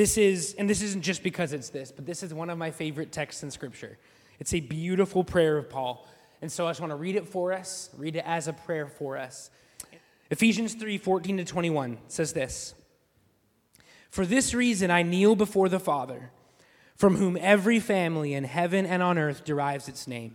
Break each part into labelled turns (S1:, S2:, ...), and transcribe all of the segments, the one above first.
S1: This is, and this isn't just because it's this, but this is one of my favorite texts in Scripture. It's a beautiful prayer of Paul. And so I just want to read it for us, read it as a prayer for us. Ephesians 3 14 to 21 says this For this reason I kneel before the Father, from whom every family in heaven and on earth derives its name.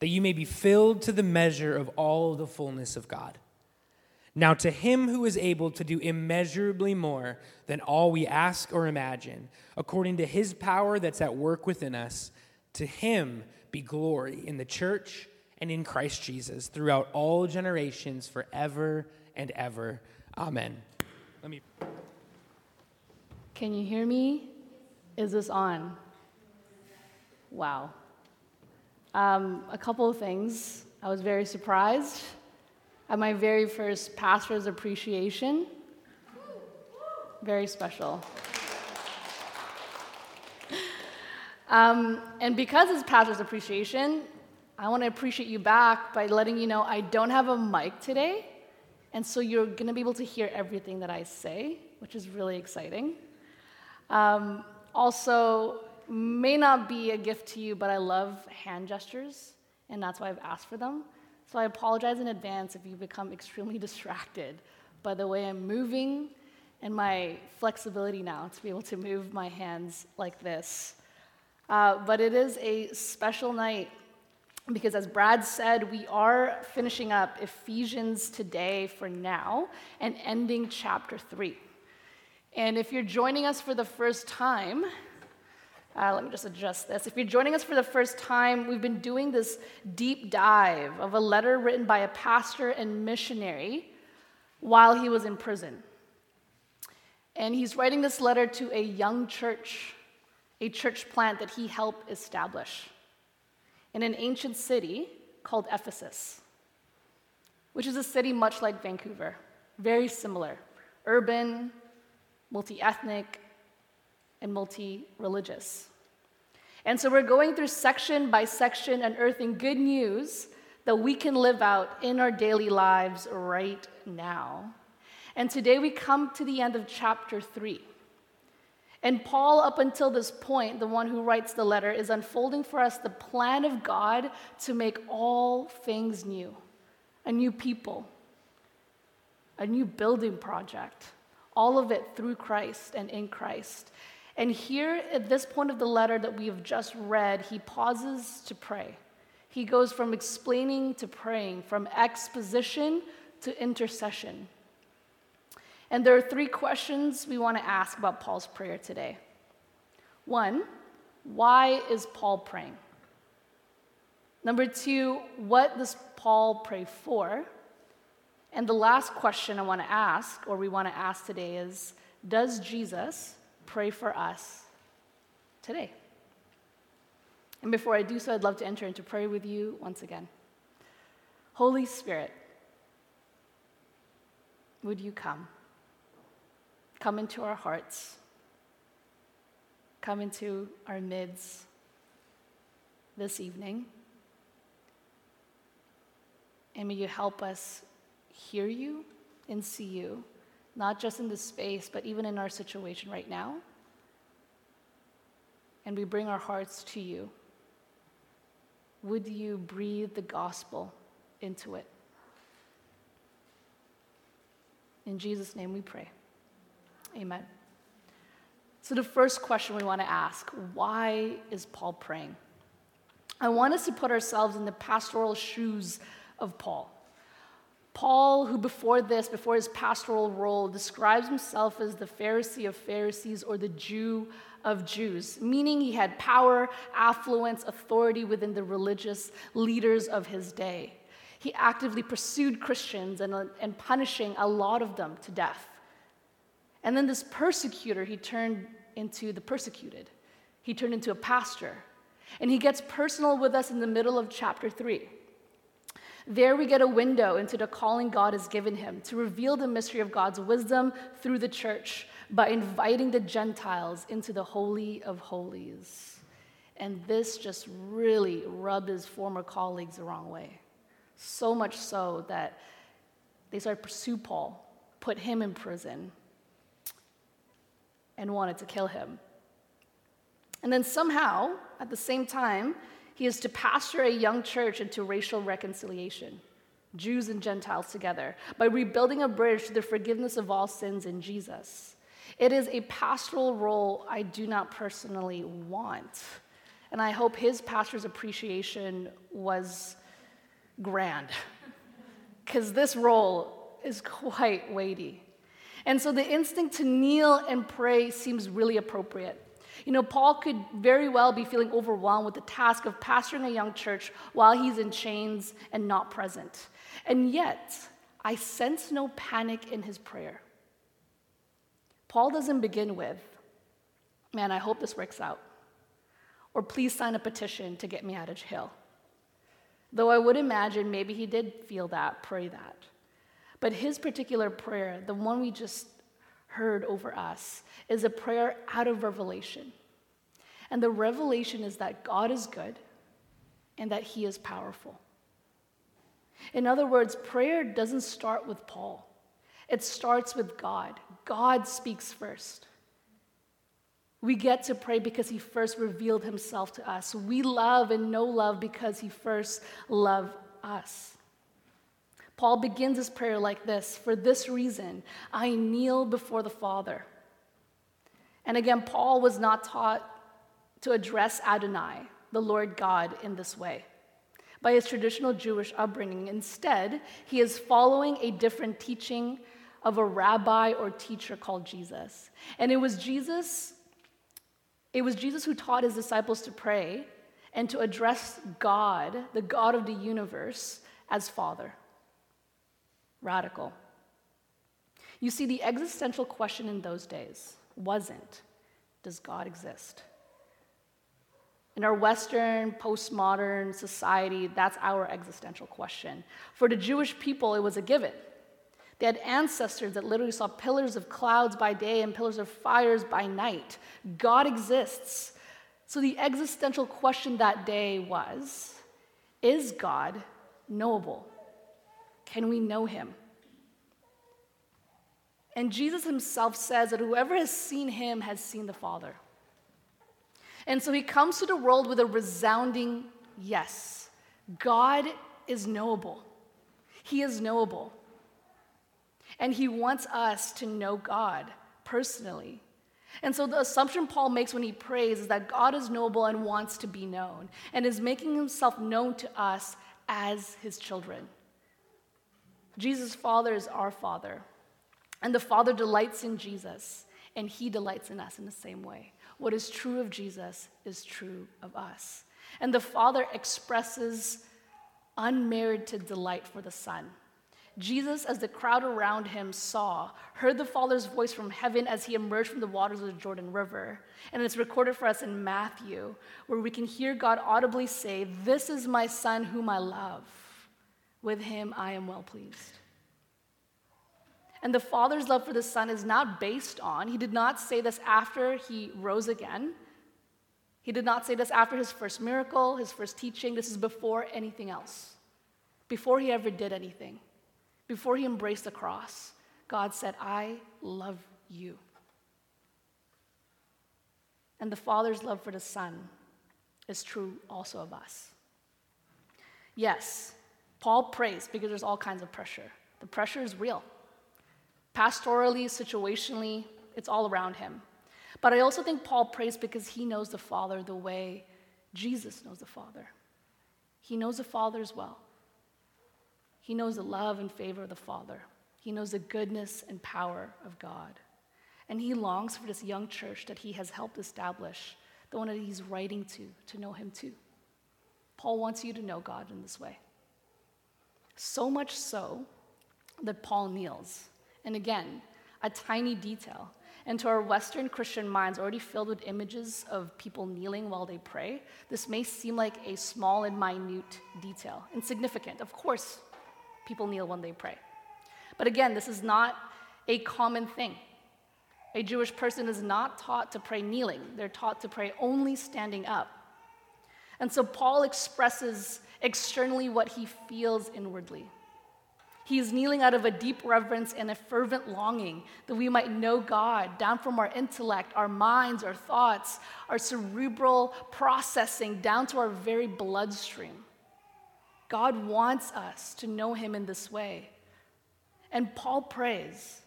S1: that you may be filled to the measure of all the fullness of God. Now, to him who is able to do immeasurably more than all we ask or imagine, according to his power that's at work within us, to him be glory in the church and in Christ Jesus throughout all generations, forever and ever. Amen. Let me.
S2: Can you hear me? Is this on? Wow. Um, a couple of things. I was very surprised at my very first pastor's appreciation. Very special. Um, and because it's pastor's appreciation, I want to appreciate you back by letting you know I don't have a mic today, and so you're going to be able to hear everything that I say, which is really exciting. Um, also, may not be a gift to you, but I love hand gestures, and that's why I've asked for them. So I apologize in advance if you become extremely distracted by the way I'm moving and my flexibility now to be able to move my hands like this. Uh, but it is a special night because as Brad said, we are finishing up Ephesians today for now and ending chapter 3. And if you're joining us for the first time, uh, let me just adjust this. If you're joining us for the first time, we've been doing this deep dive of a letter written by a pastor and missionary while he was in prison. And he's writing this letter to a young church, a church plant that he helped establish in an ancient city called Ephesus, which is a city much like Vancouver, very similar, urban, multi ethnic, and multi religious. And so we're going through section by section, unearthing good news that we can live out in our daily lives right now. And today we come to the end of chapter three. And Paul, up until this point, the one who writes the letter, is unfolding for us the plan of God to make all things new a new people, a new building project, all of it through Christ and in Christ. And here, at this point of the letter that we have just read, he pauses to pray. He goes from explaining to praying, from exposition to intercession. And there are three questions we want to ask about Paul's prayer today. One, why is Paul praying? Number two, what does Paul pray for? And the last question I want to ask, or we want to ask today, is Does Jesus pray for us today? And before I do so, I'd love to enter into prayer with you once again. Holy Spirit, would you come? Come into our hearts. Come into our midst this evening. And may you help us hear you and see you, not just in this space, but even in our situation right now. And we bring our hearts to you. Would you breathe the gospel into it? In Jesus' name we pray. Amen. So, the first question we want to ask why is Paul praying? I want us to put ourselves in the pastoral shoes of Paul. Paul, who before this, before his pastoral role, describes himself as the Pharisee of Pharisees or the Jew of Jews, meaning he had power, affluence, authority within the religious leaders of his day. He actively pursued Christians and, and punishing a lot of them to death. And then this persecutor, he turned into the persecuted. he turned into a pastor. And he gets personal with us in the middle of chapter 3. There we get a window into the calling God has given him to reveal the mystery of God's wisdom through the church by inviting the Gentiles into the Holy of Holies. And this just really rubbed his former colleagues the wrong way. So much so that they started to pursue Paul, put him in prison, and wanted to kill him. And then somehow, at the same time, he is to pastor a young church into racial reconciliation, Jews and Gentiles together, by rebuilding a bridge to the forgiveness of all sins in Jesus. It is a pastoral role I do not personally want. And I hope his pastor's appreciation was grand, because this role is quite weighty. And so the instinct to kneel and pray seems really appropriate. You know, Paul could very well be feeling overwhelmed with the task of pastoring a young church while he's in chains and not present. And yet, I sense no panic in his prayer. Paul doesn't begin with, Man, I hope this works out, or please sign a petition to get me out of jail. Though I would imagine maybe he did feel that, pray that. But his particular prayer, the one we just heard over us, is a prayer out of revelation. And the revelation is that God is good and that he is powerful. In other words, prayer doesn't start with Paul, it starts with God. God speaks first. We get to pray because he first revealed himself to us. We love and know love because he first loved us. Paul begins his prayer like this For this reason, I kneel before the Father. And again, Paul was not taught to address Adonai, the Lord God, in this way. By his traditional Jewish upbringing, instead, he is following a different teaching of a rabbi or teacher called Jesus. And it was Jesus it was Jesus who taught his disciples to pray and to address God, the God of the universe, as Father. Radical. You see, the existential question in those days wasn't Does God exist? In our Western, postmodern society, that's our existential question. For the Jewish people, it was a given. They had ancestors that literally saw pillars of clouds by day and pillars of fires by night. God exists. So the existential question that day was Is God knowable? Can we know him? And Jesus himself says that whoever has seen him has seen the Father. And so he comes to the world with a resounding yes. God is knowable. He is knowable. And he wants us to know God personally. And so the assumption Paul makes when he prays is that God is knowable and wants to be known and is making himself known to us as his children. Jesus' Father is our Father, and the Father delights in Jesus, and he delights in us in the same way. What is true of Jesus is true of us. And the Father expresses unmerited delight for the Son. Jesus, as the crowd around him saw, heard the Father's voice from heaven as he emerged from the waters of the Jordan River. And it's recorded for us in Matthew, where we can hear God audibly say, This is my Son whom I love. With him I am well pleased. And the Father's love for the Son is not based on, he did not say this after he rose again. He did not say this after his first miracle, his first teaching. This is before anything else, before he ever did anything. Before he embraced the cross, God said, I love you. And the Father's love for the Son is true also of us. Yes, Paul prays because there's all kinds of pressure. The pressure is real. Pastorally, situationally, it's all around him. But I also think Paul prays because he knows the Father the way Jesus knows the Father. He knows the Father as well. He knows the love and favor of the Father. He knows the goodness and power of God. And he longs for this young church that he has helped establish, the one that he's writing to, to know him too. Paul wants you to know God in this way. So much so that Paul kneels. And again, a tiny detail. And to our Western Christian minds, already filled with images of people kneeling while they pray, this may seem like a small and minute detail, insignificant. Of course, people kneel when they pray. But again, this is not a common thing. A Jewish person is not taught to pray kneeling, they're taught to pray only standing up. And so Paul expresses externally what he feels inwardly. He is kneeling out of a deep reverence and a fervent longing that we might know God down from our intellect, our minds, our thoughts, our cerebral processing, down to our very bloodstream. God wants us to know Him in this way. And Paul prays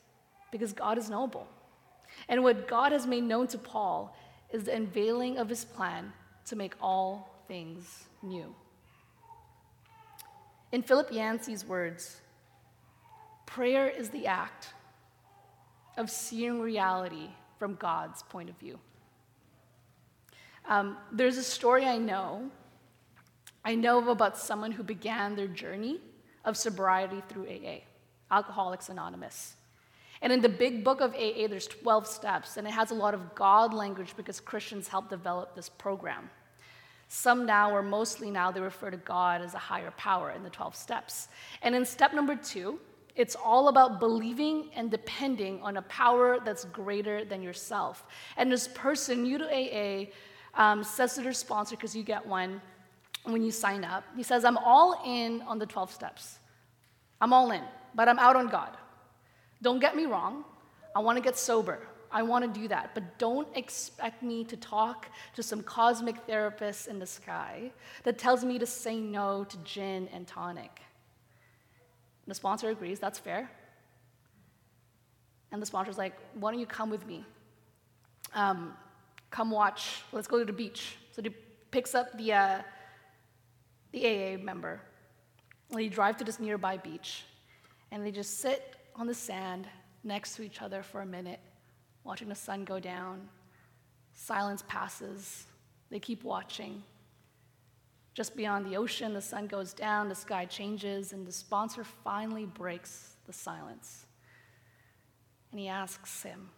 S2: because God is noble. And what God has made known to Paul is the unveiling of his plan to make all things new. In Philip Yancey's words, prayer is the act of seeing reality from God's point of view. Um, there's a story I know. I know about someone who began their journey of sobriety through AA, Alcoholics Anonymous. And in the big book of AA, there's 12 steps, and it has a lot of God language because Christians helped develop this program. Some now, or mostly now, they refer to God as a higher power in the 12 steps. And in step number two, it's all about believing and depending on a power that's greater than yourself. And this person, new to AA, um, says to their sponsor, because you get one when you sign up, he says, I'm all in on the 12 steps. I'm all in, but I'm out on God. Don't get me wrong, I want to get sober. I want to do that, but don't expect me to talk to some cosmic therapist in the sky that tells me to say no to gin and tonic. The sponsor agrees, that's fair. And the sponsor's like, why don't you come with me? Um, come watch, let's go to the beach. So he picks up the, uh, the AA member. They drive to this nearby beach, and they just sit on the sand next to each other for a minute, watching the sun go down. Silence passes. They keep watching. Just beyond the ocean, the sun goes down, the sky changes, and the sponsor finally breaks the silence. And he asks him,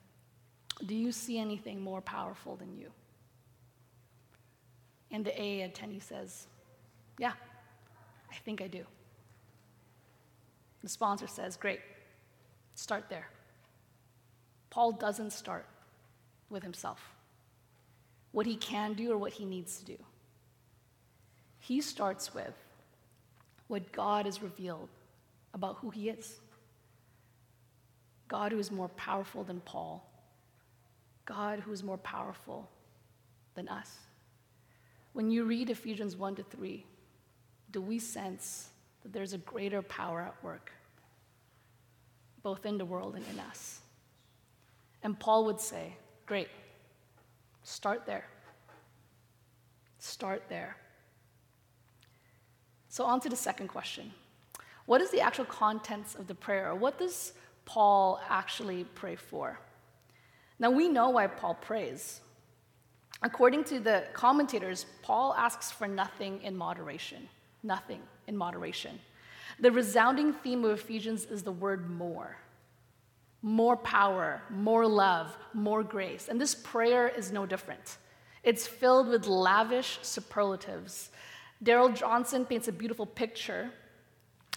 S2: Do you see anything more powerful than you? And the AA attendee says, Yeah, I think I do. The sponsor says, Great, Start there. Paul doesn't start with himself, what he can do or what he needs to do. He starts with what God has revealed about who he is. God who is more powerful than Paul, God who is more powerful than us. When you read Ephesians 1 to 3, do we sense that there's a greater power at work? both in the world and in us. And Paul would say, Great, start there. Start there. So, on to the second question What is the actual contents of the prayer? What does Paul actually pray for? Now, we know why Paul prays. According to the commentators, Paul asks for nothing in moderation. Nothing in moderation. The resounding theme of Ephesians is the word more more power, more love, more grace. And this prayer is no different. It's filled with lavish superlatives. Darrell Johnson paints a beautiful picture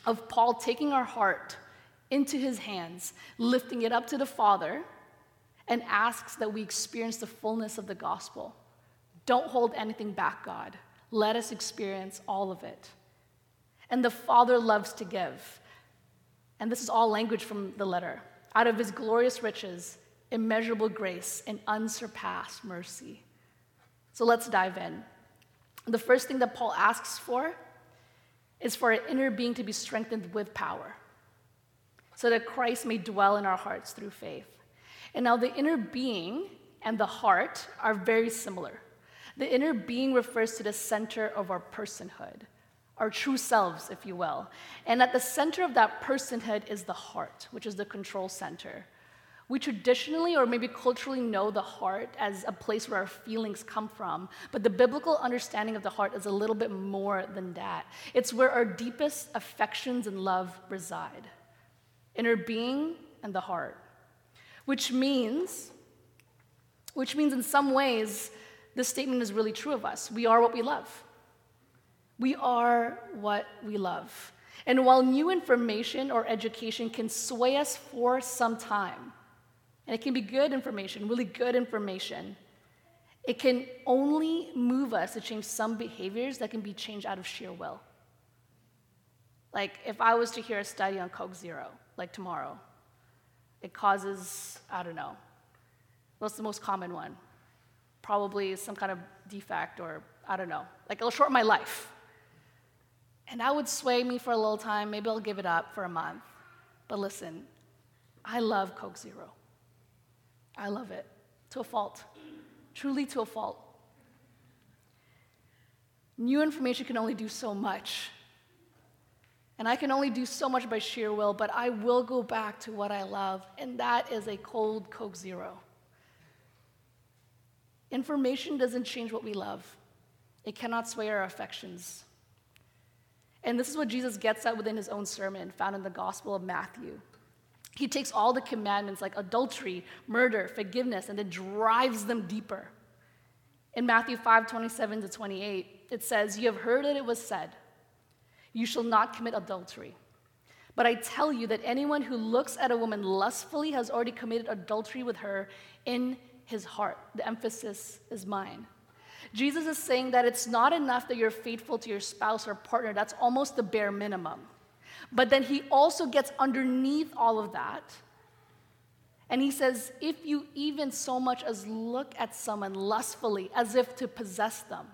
S2: of Paul taking our heart into his hands, lifting it up to the Father, and asks that we experience the fullness of the gospel. Don't hold anything back, God. Let us experience all of it. And the Father loves to give. And this is all language from the letter. Out of his glorious riches, immeasurable grace, and unsurpassed mercy. So let's dive in. The first thing that Paul asks for is for an inner being to be strengthened with power, so that Christ may dwell in our hearts through faith. And now the inner being and the heart are very similar. The inner being refers to the center of our personhood our true selves, if you will. And at the center of that personhood is the heart, which is the control center. We traditionally or maybe culturally know the heart as a place where our feelings come from, but the biblical understanding of the heart is a little bit more than that. It's where our deepest affections and love reside inner being and the heart, which means which means in some ways, this statement is really true of us. We are what we love. We are what we love. And while new information or education can sway us for some time, and it can be good information, really good information, it can only move us to change some behaviors that can be changed out of sheer will. Like if I was to hear a study on Coke Zero, like tomorrow, it causes, I don't know, what's the most common one? Probably some kind of defect or I don't know, like it'll shorten my life. And that would sway me for a little time. Maybe I'll give it up for a month. But listen, I love Coke Zero. I love it to a fault, truly to a fault. New information can only do so much. And I can only do so much by sheer will, but I will go back to what I love, and that is a cold Coke Zero. Information doesn't change what we love, it cannot sway our affections. And this is what Jesus gets at within his own sermon, found in the Gospel of Matthew. He takes all the commandments like adultery, murder, forgiveness, and then drives them deeper. In Matthew 5 27 to 28, it says, You have heard that it was said, You shall not commit adultery. But I tell you that anyone who looks at a woman lustfully has already committed adultery with her in his heart. The emphasis is mine. Jesus is saying that it's not enough that you're faithful to your spouse or partner, that's almost the bare minimum. But then he also gets underneath all of that. And he says, if you even so much as look at someone lustfully, as if to possess them,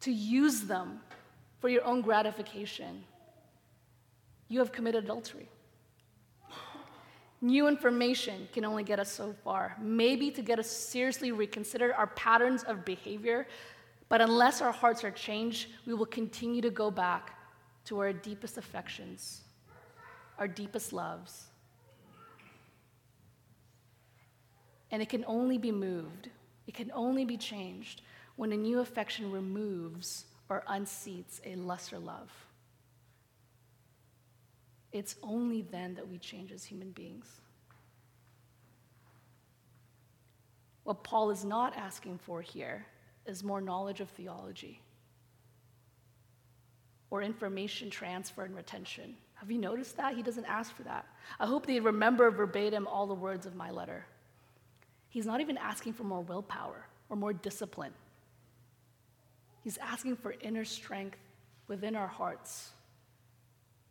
S2: to use them for your own gratification, you have committed adultery. New information can only get us so far, maybe to get us seriously reconsider our patterns of behavior, but unless our hearts are changed, we will continue to go back to our deepest affections, our deepest loves. And it can only be moved, it can only be changed when a new affection removes or unseats a lesser love. It's only then that we change as human beings. What Paul is not asking for here is more knowledge of theology or information transfer and retention. Have you noticed that? He doesn't ask for that. I hope they remember verbatim all the words of my letter. He's not even asking for more willpower or more discipline. He's asking for inner strength within our hearts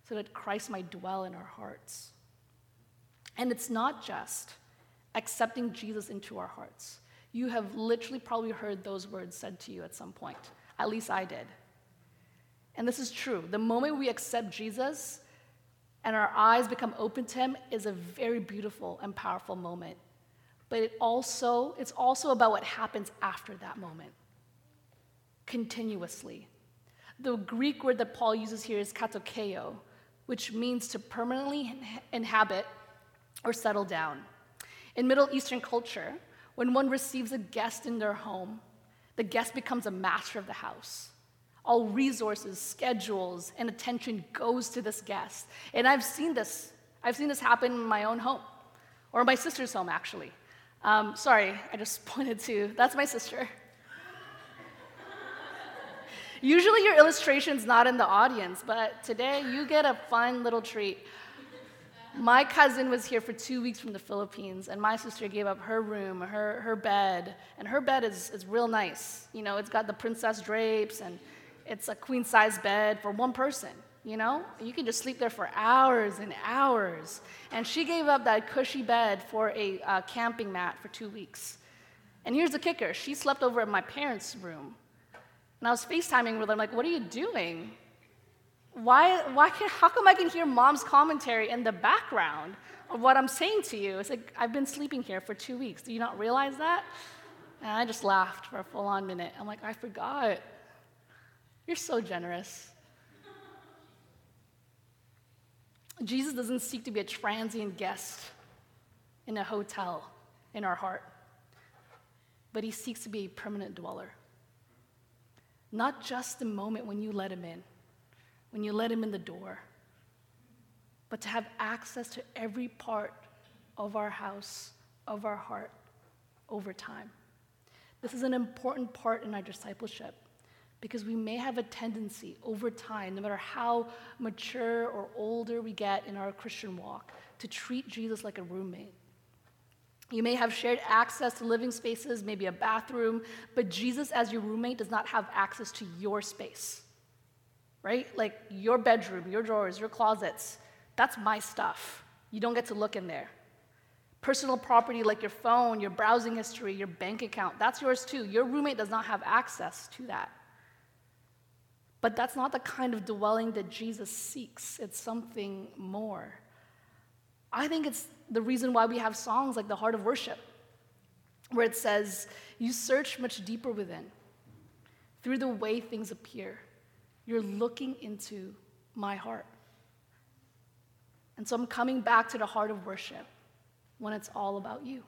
S2: so that Christ might dwell in our hearts. And it's not just accepting Jesus into our hearts. You have literally probably heard those words said to you at some point. At least I did. And this is true. The moment we accept Jesus and our eyes become open to him is a very beautiful and powerful moment. But it also, it's also about what happens after that moment. Continuously. The Greek word that Paul uses here is katoikeo, which means to permanently inhabit or settle down. In Middle Eastern culture, when one receives a guest in their home, the guest becomes a master of the house. All resources, schedules, and attention goes to this guest. And I've seen this. I've seen this happen in my own home, or my sister's home, actually. Um, sorry, I just pointed to, that's my sister. Usually your illustration's not in the audience, but today you get a fun little treat. My cousin was here for two weeks from the Philippines, and my sister gave up her room, her, her bed, and her bed is, is real nice. You know, it's got the princess drapes, and it's a queen size bed for one person, you know? You can just sleep there for hours and hours. And she gave up that cushy bed for a uh, camping mat for two weeks. And here's the kicker she slept over at my parents' room and I was FaceTiming with her. I'm like, what are you doing? Why, why can, how come I can hear mom's commentary in the background of what I'm saying to you? It's like, I've been sleeping here for two weeks. Do you not realize that? And I just laughed for a full on minute. I'm like, I forgot. You're so generous. Jesus doesn't seek to be a transient guest in a hotel in our heart, but he seeks to be a permanent dweller. Not just the moment when you let him in, when you let him in the door, but to have access to every part of our house, of our heart. over time. This is an important part in our discipleship because we may have a tendency over time, no matter how mature or older we get in our Christian walk, to treat Jesus like a roommate. You may have shared access to living spaces, maybe a bathroom, but Jesus, as your roommate, does not have access to your space, right? Like your bedroom, your drawers, your closets. That's my stuff. You don't get to look in there. Personal property like your phone, your browsing history, your bank account, that's yours too. Your roommate does not have access to that. But that's not the kind of dwelling that Jesus seeks, it's something more. I think it's the reason why we have songs like the Heart of Worship, where it says, You search much deeper within. Through the way things appear, you're looking into my heart. And so I'm coming back to the heart of worship when it's all about you.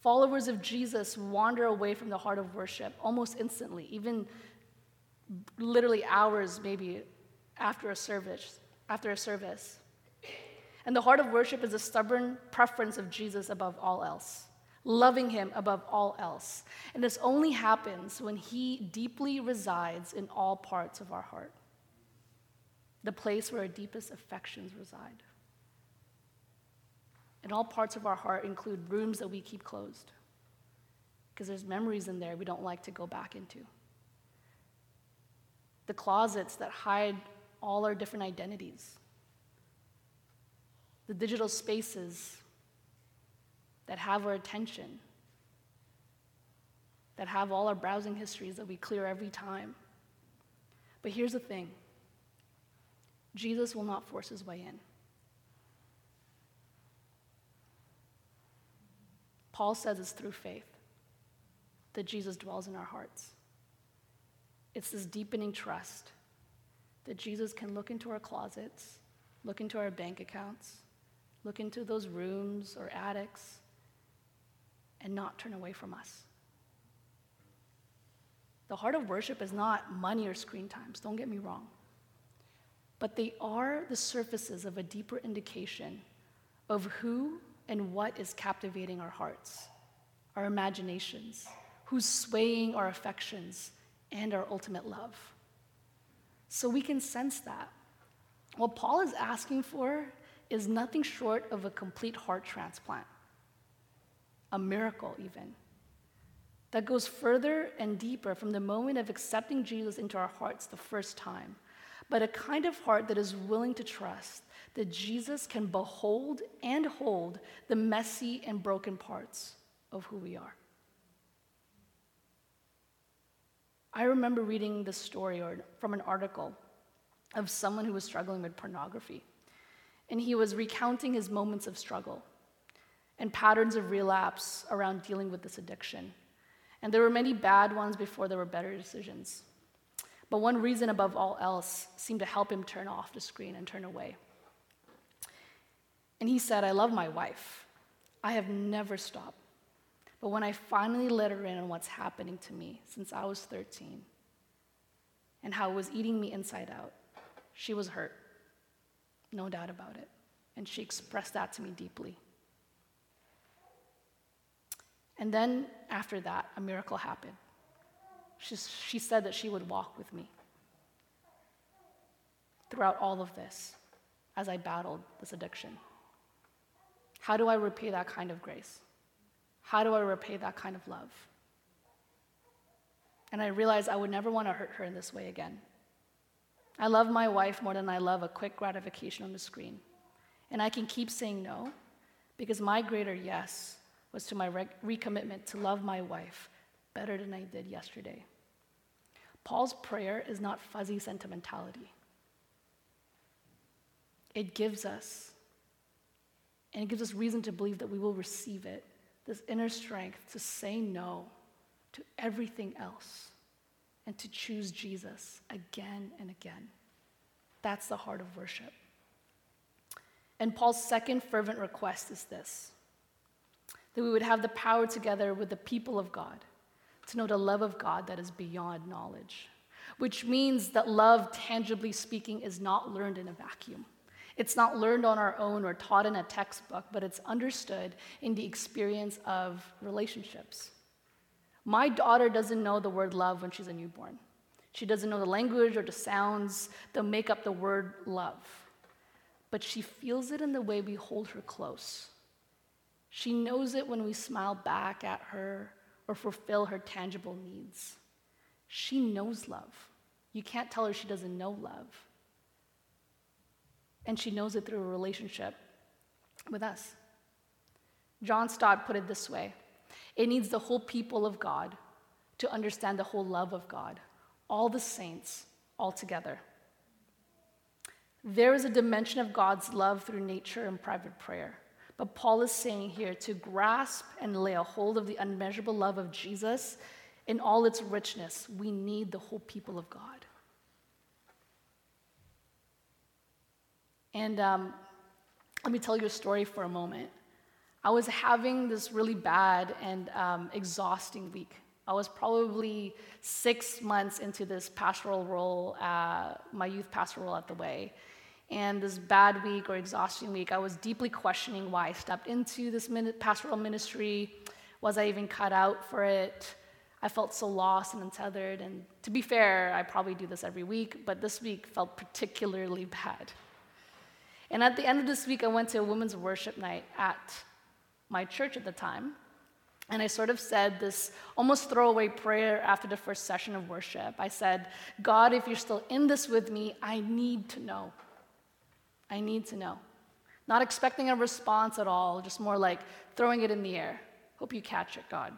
S2: Followers of Jesus wander away from the heart of worship almost instantly, even literally hours maybe after a service, after a service. And the heart of worship is a stubborn preference of Jesus above all else, loving him above all else. And this only happens when he deeply resides in all parts of our heart, the place where our deepest affections reside. And all parts of our heart include rooms that we keep closed, because there's memories in there we don't like to go back into. The closets that hide all our different identities the digital spaces that have our attention, that have all our browsing histories that we clear every time. But here's the thing Jesus will not force his way in. Paul says it's through faith that Jesus dwells in our hearts. It's this deepening trust that Jesus can look into our closets, look into our bank accounts, look into those rooms or attics and not turn away from us. The heart of worship is not money or screen times, don't get me wrong. But they are the surfaces of a deeper indication of who and what is captivating our hearts, our imaginations, who's swaying our affections and our ultimate love. So we can sense that. What Paul is asking for is nothing short of a complete heart transplant, a miracle, even, that goes further and deeper from the moment of accepting Jesus into our hearts the first time, but a kind of heart that is willing to trust that Jesus can behold and hold the messy and broken parts of who we are. I remember reading this story or from an article of someone who was struggling with pornography and he was recounting his moments of struggle and patterns of relapse around dealing with this addiction. And there were many bad ones before there were better decisions. But one reason above all else seemed to help him turn off the screen and turn away. And he said, I love my wife. I have never stopped. But when I finally let her in on what's happening to me since I was 13 and how it was eating me inside out, she was hurt. No doubt about it. And she expressed that to me deeply. And then after that, a miracle happened. She, she said that she would walk with me throughout all of this as I battled this addiction. How do I repay that kind of grace? How do I repay that kind of love? And I realized I would never want to hurt her in this way again. I love my wife more than I love a quick gratification on the screen. And I can keep saying no because my greater yes was to my re- recommitment to love my wife better than I did yesterday. Paul's prayer is not fuzzy sentimentality. It gives us, and it gives us reason to believe that we will receive it, this inner strength to say no to everything else and to choose Jesus again and again. That's the heart of worship. And Paul's second fervent request is this that we would have the power together with the people of God to know the love of God that is beyond knowledge, which means that love, tangibly speaking, is not learned in a vacuum. It's not learned on our own or taught in a textbook, but it's understood in the experience of relationships. My daughter doesn't know the word love when she's a newborn. She doesn't know the language or the sounds that make up the word love. But she feels it in the way we hold her close. She knows it when we smile back at her or fulfill her tangible needs. She knows love. You can't tell her she doesn't know love. And she knows it through a relationship with us. John Stott put it this way it needs the whole people of God to understand the whole love of God, all the saints all together. There is a dimension of God's love through nature and private prayer. But Paul is saying here to grasp and lay a hold of the unmeasurable love of Jesus in all its richness, we need the whole people of God. And um, let me tell you a story for a moment. I was having this really bad and um, exhausting week. I was probably six months into this pastoral role, uh, my youth pastoral role at the Way. And this bad week or exhausting week, I was deeply questioning why I stepped into this pastoral ministry. Was I even cut out for it? I felt so lost and untethered. And to be fair, I probably do this every week, but this week felt particularly bad. And at the end of this week, I went to a women's worship night at my church at the time. And I sort of said this almost throwaway prayer after the first session of worship. I said, God, if you're still in this with me, I need to know. I need to know. Not expecting a response at all, just more like throwing it in the air. Hope you catch it, God.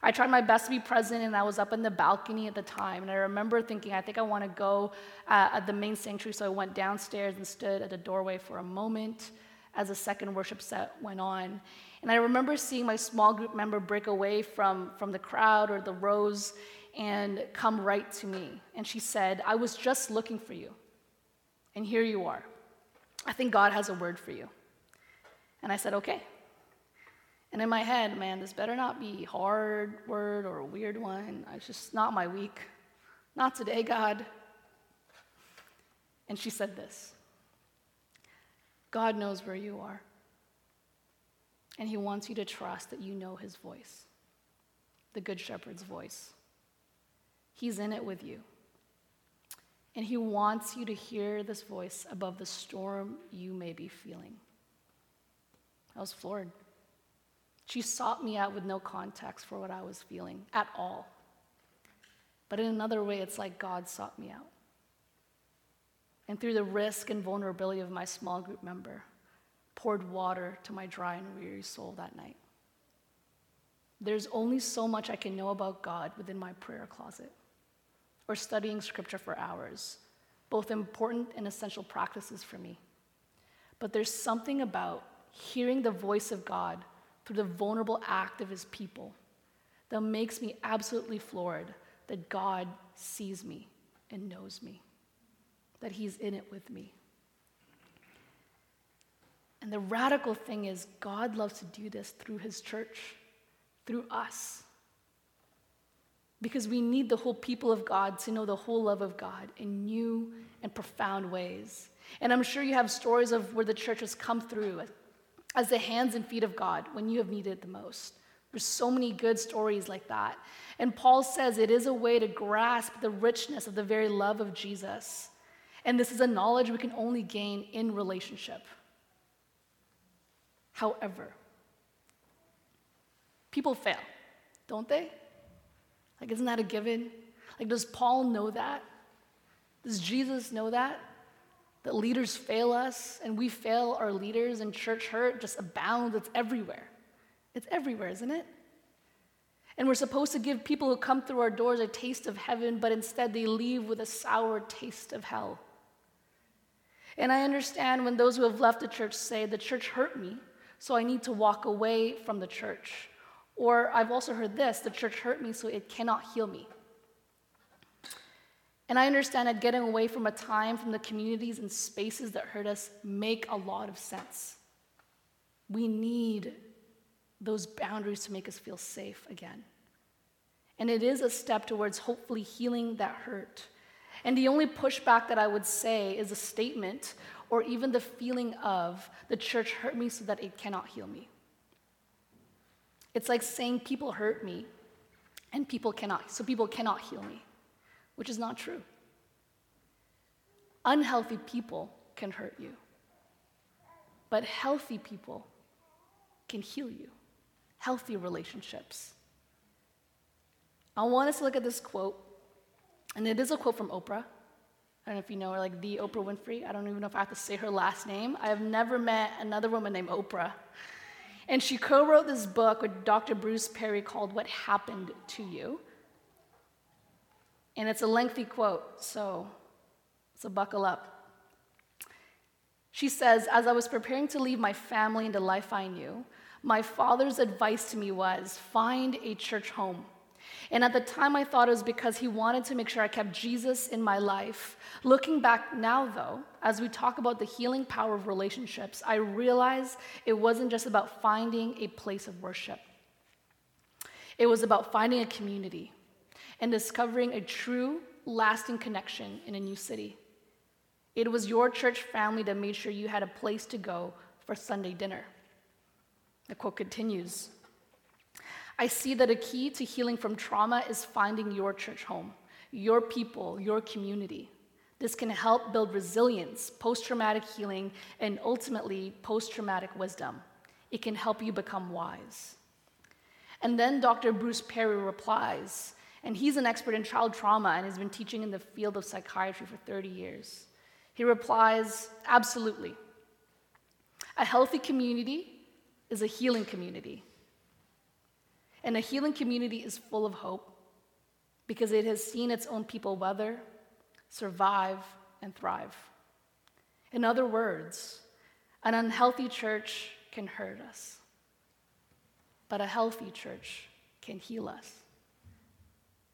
S2: I tried my best to be present, and I was up in the balcony at the time. And I remember thinking, I think I want to go uh, at the main sanctuary. So I went downstairs and stood at the doorway for a moment as the second worship set went on. And I remember seeing my small group member break away from, from the crowd or the rows and come right to me. And she said, I was just looking for you. And here you are. I think God has a word for you. And I said, okay. And in my head, man, this better not be hard word or a weird one. It's just not my week. Not today, God. And she said this God knows where you are. And he wants you to trust that you know his voice, the Good Shepherd's voice. He's in it with you. And he wants you to hear this voice above the storm you may be feeling. I was floored. She sought me out with no context for what I was feeling at all. But in another way, it's like God sought me out. And through the risk and vulnerability of my small group member, poured water to my dry and weary soul that night. There's only so much I can know about God within my prayer closet or studying scripture for hours, both important and essential practices for me. But there's something about hearing the voice of God through the vulnerable act of his people that makes me absolutely floored that God sees me and knows me, that he's in it with me. And the radical thing is, God loves to do this through his church, through us. Because we need the whole people of God to know the whole love of God in new and profound ways. And I'm sure you have stories of where the church has come through as the hands and feet of God when you have needed it the most. There's so many good stories like that. And Paul says it is a way to grasp the richness of the very love of Jesus. And this is a knowledge we can only gain in relationship. However, people fail, don't they? Like, isn't that a given? Like, does Paul know that? Does Jesus know that? that leaders fail us and we fail our leaders and church hurt just abounds. It's everywhere. It's everywhere, isn't it? And we're supposed to give people who come through our doors a taste of heaven, but instead they leave with a sour taste of hell. And I understand when those who have left the church say, the church hurt me, so I need to walk away from the church. Or I've also heard this the church hurt me, so it cannot heal me. And I understand that getting away from a time, from the communities and spaces that hurt us, make a lot of sense. We need those boundaries to make us feel safe again. And it is a step towards hopefully healing that hurt. And the only pushback that I would say is a statement or even the feeling of the church hurt me so that it cannot heal me. It's like saying people hurt me and people cannot, so people cannot heal me, which is not true. Unhealthy people can hurt you, but healthy people can heal you. Healthy relationships. I want us to look at this quote, and it is a quote from Oprah. I don't know if you know her, like the Oprah Winfrey. I don't even know if I have to say her last name. I have never met another woman named Oprah. And she co wrote this book with Dr. Bruce Perry called What Happened to You. And it's a lengthy quote, so, so buckle up. She says, As I was preparing to leave my family and the life I knew, my father's advice to me was find a church home. And at the time, I thought it was because he wanted to make sure I kept Jesus in my life. Looking back now, though, as we talk about the healing power of relationships, I realize it wasn't just about finding a place of worship, it was about finding a community and discovering a true, lasting connection in a new city. It was your church family that made sure you had a place to go for Sunday dinner. The quote continues I see that a key to healing from trauma is finding your church home, your people, your community. This can help build resilience, post traumatic healing, and ultimately post traumatic wisdom. It can help you become wise. And then Dr. Bruce Perry replies, and he's an expert in child trauma and has been teaching in the field of psychiatry for 30 years. He replies, Absolutely. A healthy community is a healing community. And a healing community is full of hope because it has seen its own people weather, survive, and thrive. In other words, an unhealthy church can hurt us, but a healthy church can heal us.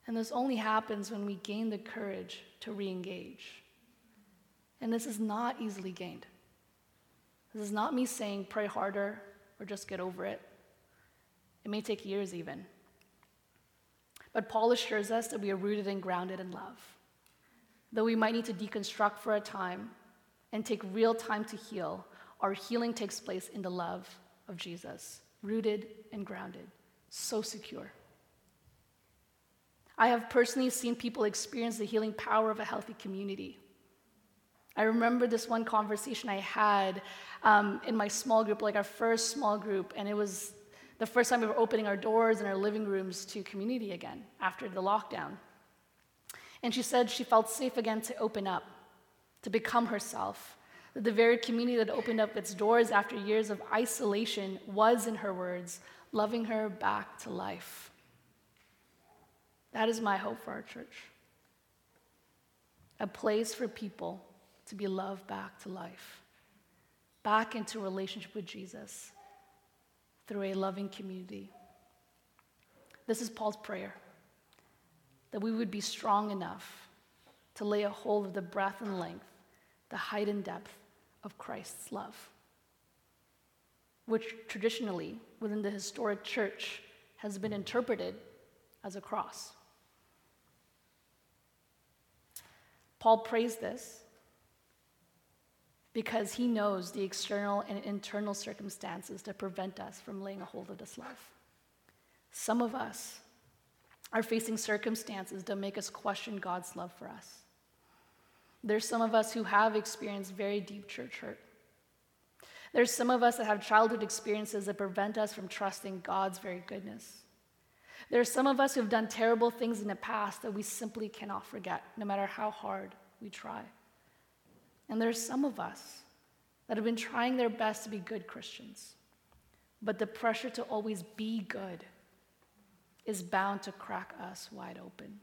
S2: And this only happens when we gain the courage to re engage. And this is not easily gained. This is not me saying pray harder or just get over it. It may take years even. But Paul assures us that we are rooted and grounded in love. Though we might need to deconstruct for a time and take real time to heal, our healing takes place in the love of Jesus, rooted and grounded, so secure. I have personally seen people experience the healing power of a healthy community. I remember this one conversation I had um, in my small group, like our first small group, and it was the first time we were opening our doors and our living rooms to community again after the lockdown. And she said she felt safe again to open up, to become herself. That the very community that opened up its doors after years of isolation was, in her words, loving her back to life. That is my hope for our church. A place for people to be loved back to life, back into relationship with Jesus through a loving community. This is Paul's prayer that we would be strong enough to lay a hold of the breadth and length, the height and depth of Christ's love, which traditionally, within the historic church, has been interpreted as a cross. Paul prays this because he knows the external and internal circumstances that prevent us from laying a hold of this love. Some of us are facing circumstances that make us question God's love for us. There's some of us who have experienced very deep church hurt. There's some of us that have childhood experiences that prevent us from trusting God's very goodness. There are some of us who have done terrible things in the past that we simply cannot forget, no matter how hard we try. And there's some of us that have been trying their best to be good Christians, but the pressure to always be good is bound to crack us wide open.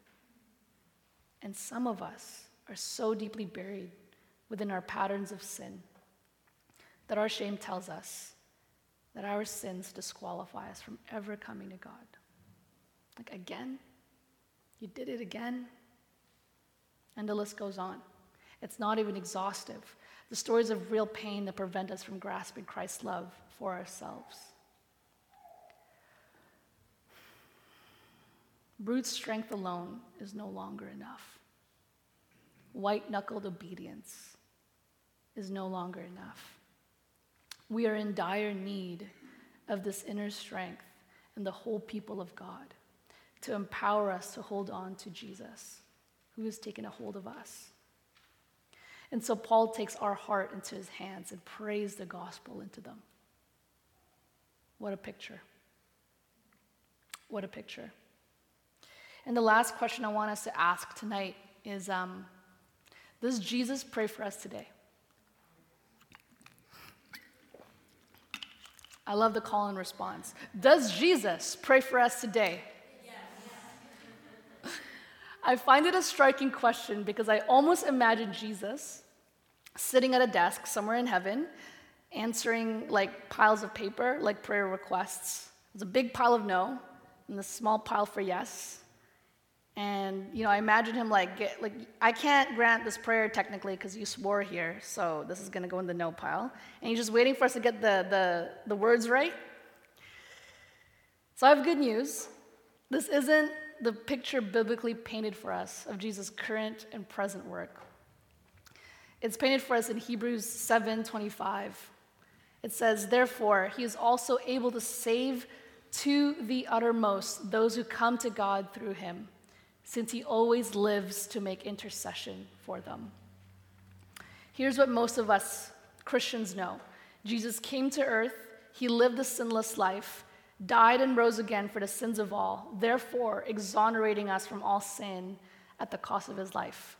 S2: And some of us are so deeply buried within our patterns of sin that our shame tells us that our sins disqualify us from ever coming to God. Like, again? You did it again? And the list goes on. It's not even exhaustive. The stories of real pain that prevent us from grasping Christ's love for ourselves. Brute strength alone is no longer enough. White knuckled obedience is no longer enough. We are in dire need of this inner strength and the whole people of God to empower us to hold on to Jesus, who has taken a hold of us. And so Paul takes our heart into his hands and prays the gospel into them. What a picture. What a picture. And the last question I want us to ask tonight is um, Does Jesus pray for us today? I love the call and response. Does Jesus pray for us today? I find it a striking question because I almost imagine Jesus sitting at a desk somewhere in heaven, answering like piles of paper, like prayer requests. There's a big pile of no, and a small pile for yes. And you know, I imagine him like, get, like I can't grant this prayer technically because you swore here, so this is going to go in the no pile. And he's just waiting for us to get the, the, the words right. So I have good news. This isn't the picture biblically painted for us of Jesus' current and present work. It's painted for us in Hebrews 7:25. It says, "Therefore, he is also able to save to the uttermost those who come to God through him, since he always lives to make intercession for them." Here's what most of us Christians know. Jesus came to earth, he lived a sinless life, died and rose again for the sins of all, therefore exonerating us from all sin at the cost of his life.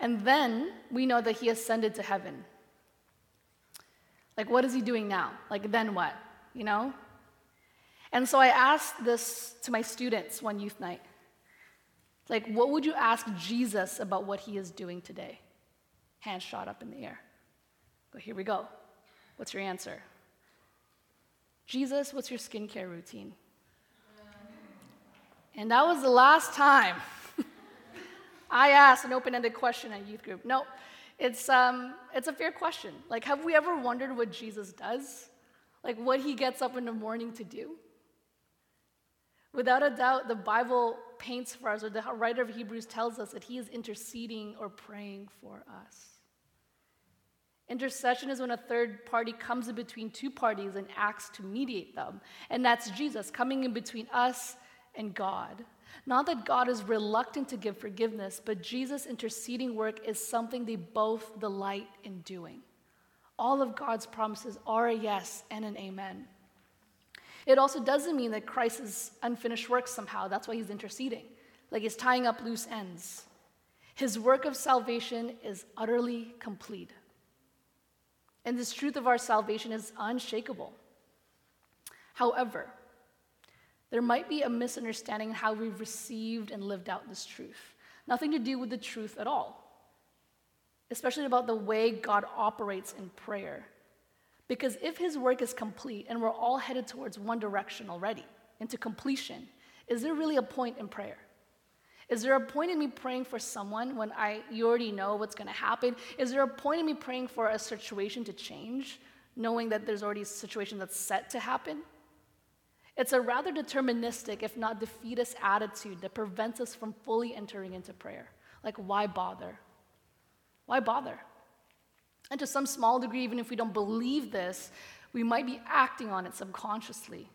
S2: And then we know that he ascended to heaven. Like, what is he doing now? Like, then what? You know? And so I asked this to my students one youth night. Like, what would you ask Jesus about what he is doing today? Hands shot up in the air. But here we go. What's your answer? Jesus, what's your skincare routine? And that was the last time I asked an open ended question at youth group. No, it's, um, it's a fair question. Like, have we ever wondered what Jesus does? Like, what he gets up in the morning to do? Without a doubt, the Bible paints for us, or the writer of Hebrews tells us that he is interceding or praying for us. Intercession is when a third party comes in between two parties and acts to mediate them. And that's Jesus coming in between us and God. Not that God is reluctant to give forgiveness, but Jesus' interceding work is something they both delight in doing. All of God's promises are a yes and an amen. It also doesn't mean that Christ is unfinished work somehow. That's why he's interceding, like he's tying up loose ends. His work of salvation is utterly complete. And this truth of our salvation is unshakable. However, there might be a misunderstanding in how we've received and lived out this truth. Nothing to do with the truth at all, especially about the way God operates in prayer. Because if his work is complete and we're all headed towards one direction already, into completion, is there really a point in prayer? Is there a point in me praying for someone when I you already know what's going to happen? Is there a point in me praying for a situation to change, knowing that there's already a situation that's set to happen? It's a rather deterministic, if not defeatist, attitude that prevents us from fully entering into prayer. Like, why bother? Why bother? And to some small degree, even if we don't believe this, we might be acting on it subconsciously.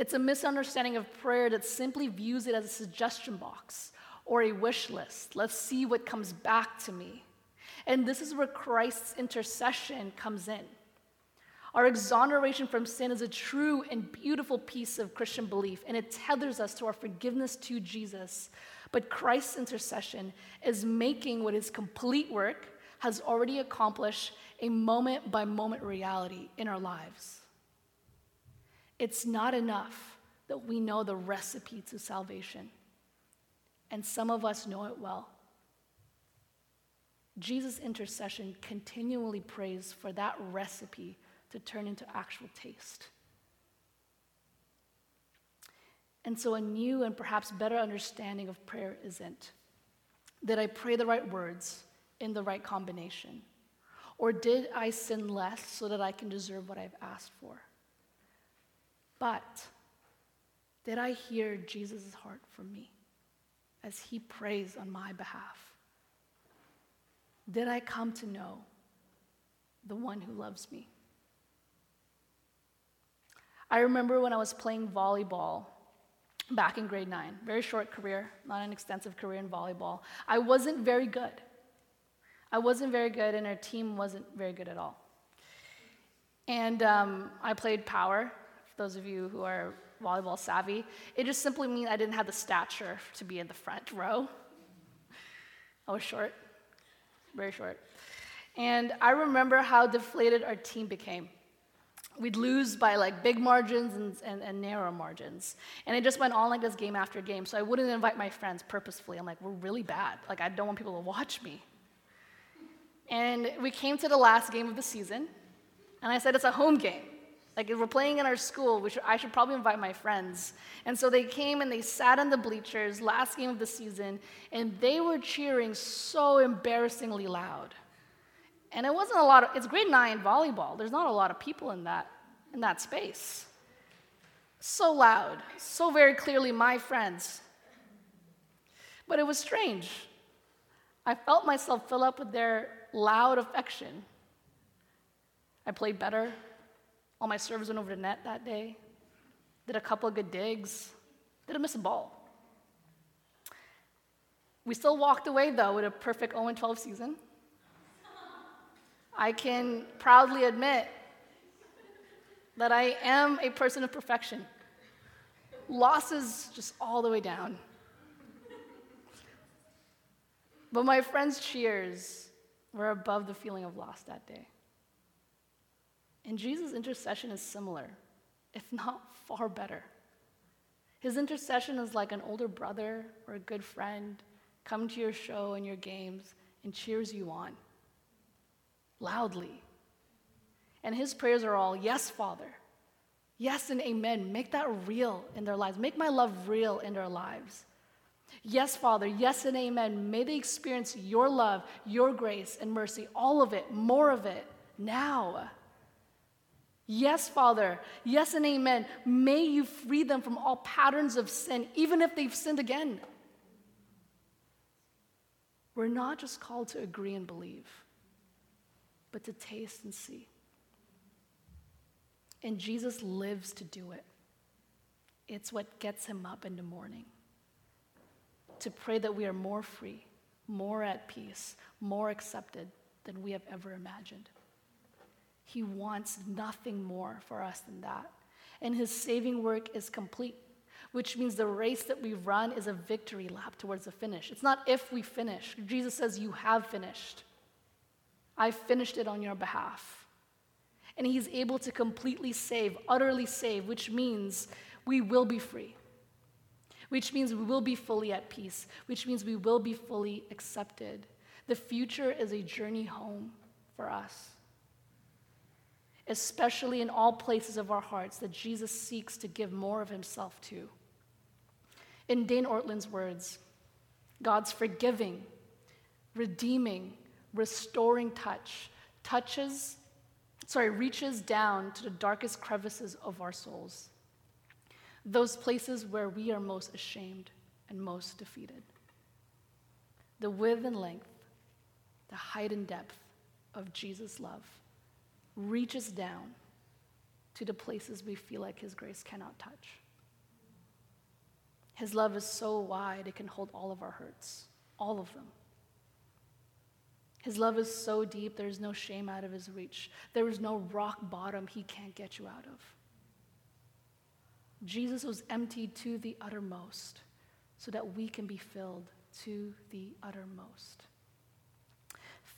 S2: It's a misunderstanding of prayer that simply views it as a suggestion box or a wish list. Let's see what comes back to me. And this is where Christ's intercession comes in. Our exoneration from sin is a true and beautiful piece of Christian belief, and it tethers us to our forgiveness to Jesus. But Christ's intercession is making what his complete work has already accomplished a moment by moment reality in our lives. It's not enough that we know the recipe to salvation, and some of us know it well. Jesus' intercession continually prays for that recipe to turn into actual taste. And so, a new and perhaps better understanding of prayer isn't did I pray the right words in the right combination? Or did I sin less so that I can deserve what I've asked for? But did I hear Jesus' heart for me as he prays on my behalf? Did I come to know the one who loves me. I remember when I was playing volleyball back in grade nine, very short career, not an extensive career in volleyball. I wasn't very good. I wasn't very good, and our team wasn't very good at all. And um, I played power, those of you who are volleyball savvy. It just simply means I didn't have the stature to be in the front row. I was short, very short. And I remember how deflated our team became. We'd lose by like big margins and, and, and, narrow margins. And it just went on like this game after game. So I wouldn't invite my friends purposefully. I'm like, we're really bad. Like, I don't want people to watch me. And we came to the last game of the season. And I said, it's a home game. Like, we're playing in our school, should, I should probably invite my friends. And so they came and they sat on the bleachers, last game of the season, and they were cheering so embarrassingly loud. And it wasn't a lot of, it's grade nine volleyball. There's not a lot of people in that, in that space. So loud, so very clearly my friends. But it was strange. I felt myself fill up with their loud affection. I played better. All my serves went over the net that day. Did a couple of good digs. Didn't miss a ball. We still walked away, though, with a perfect 0 12 season. I can proudly admit that I am a person of perfection. Losses just all the way down. But my friends' cheers were above the feeling of loss that day. And Jesus' intercession is similar, if not far better. His intercession is like an older brother or a good friend come to your show and your games and cheers you on loudly. And his prayers are all, Yes, Father. Yes and amen. Make that real in their lives. Make my love real in their lives. Yes, Father. Yes and amen. May they experience your love, your grace and mercy, all of it, more of it now. Yes, Father. Yes and amen. May you free them from all patterns of sin, even if they've sinned again. We're not just called to agree and believe but to taste and see. And Jesus lives to do it. It's what gets him up in the morning to pray that we are more free, more at peace, more accepted than we have ever imagined. He wants nothing more for us than that. And his saving work is complete, which means the race that we run is a victory lap towards the finish. It's not if we finish. Jesus says, You have finished. I finished it on your behalf. And he's able to completely save, utterly save, which means we will be free, which means we will be fully at peace, which means we will be fully accepted. The future is a journey home for us, especially in all places of our hearts that Jesus seeks to give more of himself to. In Dane Ortlund's words, God's forgiving, redeeming, restoring touch touches, sorry, reaches down to the darkest crevices of our souls, those places where we are most ashamed and most defeated. The width and length, the height and depth of Jesus' love reaches down to the places we feel like His grace cannot touch. His love is so wide, it can hold all of our hurts, all of them. His love is so deep, there's no shame out of his reach. There is no rock bottom he can't get you out of. Jesus was emptied to the uttermost so that we can be filled to the uttermost.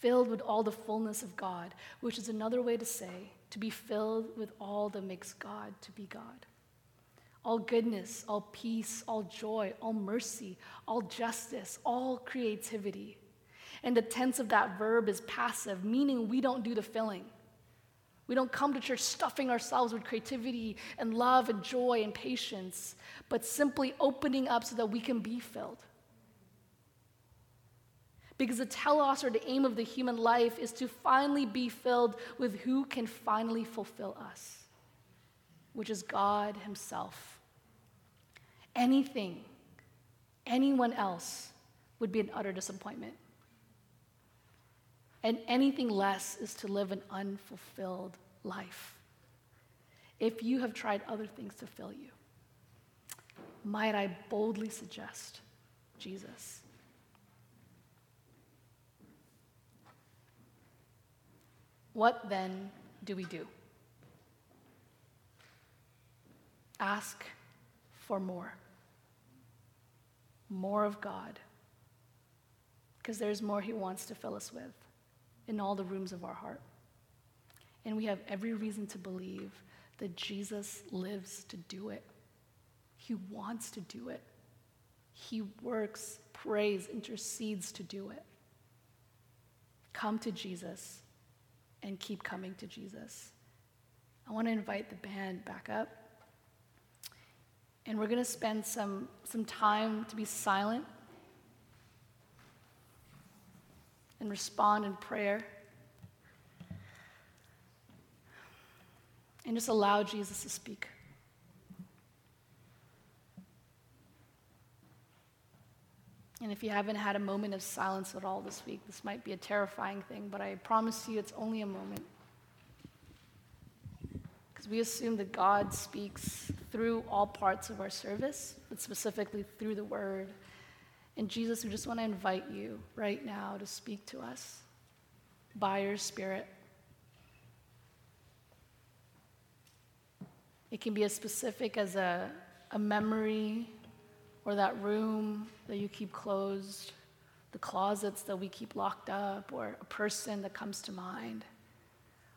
S2: Filled with all the fullness of God, which is another way to say to be filled with all that makes God to be God. All goodness, all peace, all joy, all mercy, all justice, all creativity and the tense of that verb is passive, meaning we don't do the filling. We don't come to church stuffing ourselves with creativity and love and joy and patience, but simply opening up so that we can be filled. Because the telos or the aim of the human life is to finally be filled with who can finally fulfill us, which is God Himself. Anything, anyone else would be an utter disappointment. and anything less is to live an unfulfilled life. If you have tried other things to fill you, might I boldly suggest Jesus? What then do we do? Ask for more. More of God. Because there's more He wants to fill us with in all the rooms of our heart. And we have every reason to believe that Jesus lives to do it. He wants to do it. He works, prays, intercedes to do it. Come to Jesus and keep coming to Jesus. I want to invite the band back up. And we're going to spend some, some time to be silent and respond in prayer. And just allow Jesus to speak. And if you haven't had a moment of silence at all this week, this might be a terrifying thing, but I promise you it's only a moment. Because we assume that God speaks through all parts of our service, but specifically through the Word. And Jesus, we just want to invite you right now to speak to us by your Spirit. It can be as specific as a, a memory or that room that you keep closed, the closets that we keep locked up, or a person that comes to mind.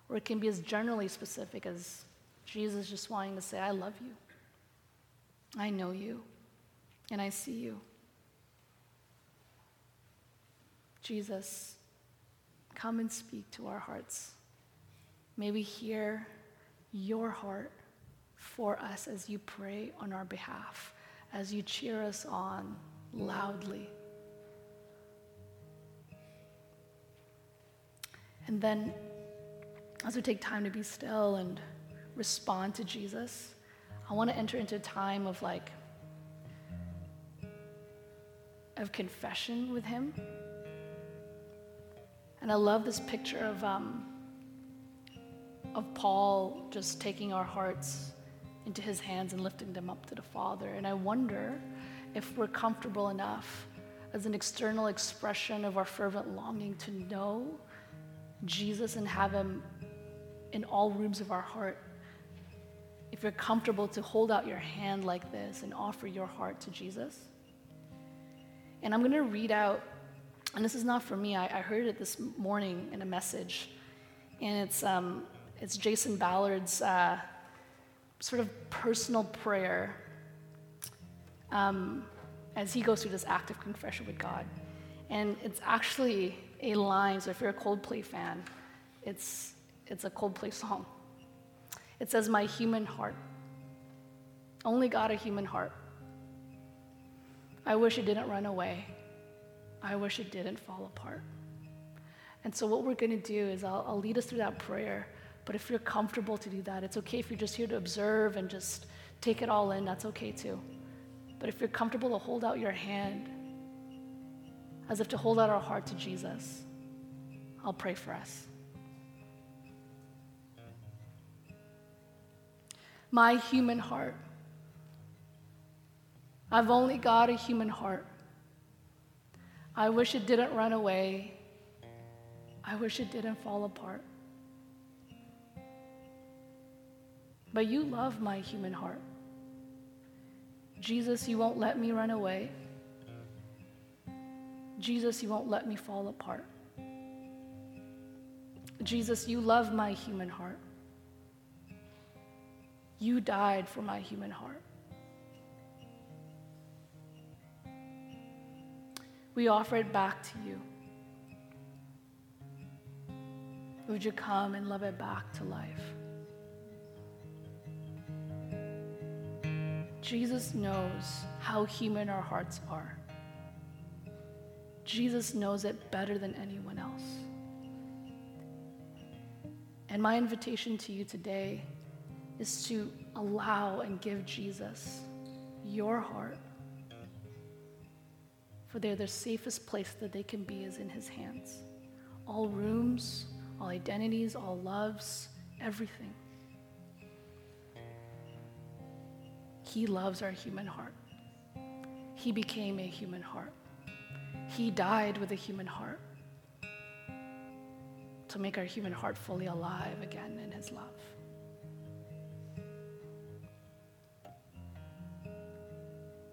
S2: Or it can be as generally specific as Jesus just wanting to say, I love you. I know you, and I see you. Jesus, come and speak to our hearts. May we hear your heart for us as you pray on our behalf as you cheer us on loudly. And then, as we take time to be still and respond to Jesus, I want to enter into a time of like, of confession with Him. And I love this picture of, um, of Paul just taking our hearts into his hands and lifting them up to the Father. And I wonder if we're comfortable enough as an external expression of our fervent longing to know Jesus and have him in all rooms of our heart. If you're comfortable to hold out your hand like this and offer your heart to Jesus. And I'm going to read out, and this is not for me, I, I heard it this morning in a message. And it's, um, it's Jason Ballard's uh, sort of personal prayer um, as he goes through this act of confession with God. And it's actually a line, so if you're a Coldplay fan, it's, it's a Coldplay song. It says, My human heart. Only got a human heart. I wish it didn't run away. I wish it didn't fall apart. And so, what we're going to do is, I'll, I'll lead us through that prayer. But if you're comfortable to do that, it's okay if you're just here to observe and just take it all in, that's okay too. But if you're comfortable to hold out your hand as if to hold out our heart to Jesus, I'll pray for us. My human heart. I've only got a human heart. I wish it didn't run away. I wish it didn't fall apart. But you love my human heart. Jesus, you won't let me run away. Jesus, you won't let me fall apart. Jesus, you love my human heart. You died for my human heart. We offer it back to you. Would you come and love it back to life? Jesus knows how human our hearts are. Jesus knows it better than anyone else. And my invitation to you today is to allow and give Jesus your heart. For they're the safest place that they can be is in his hands. all rooms, all identities, all loves, everything. He loves our human heart. He became a human heart. He died with a human heart to make our human heart fully alive again in His love.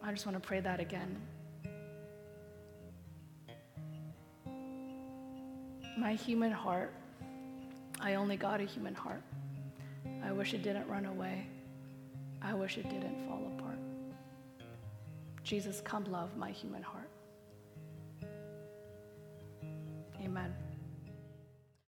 S2: I just want to pray that again. My human heart, I only got a human heart. I wish it didn't run away. I wish it didn't fall apart. Jesus, come love my human heart. Amen.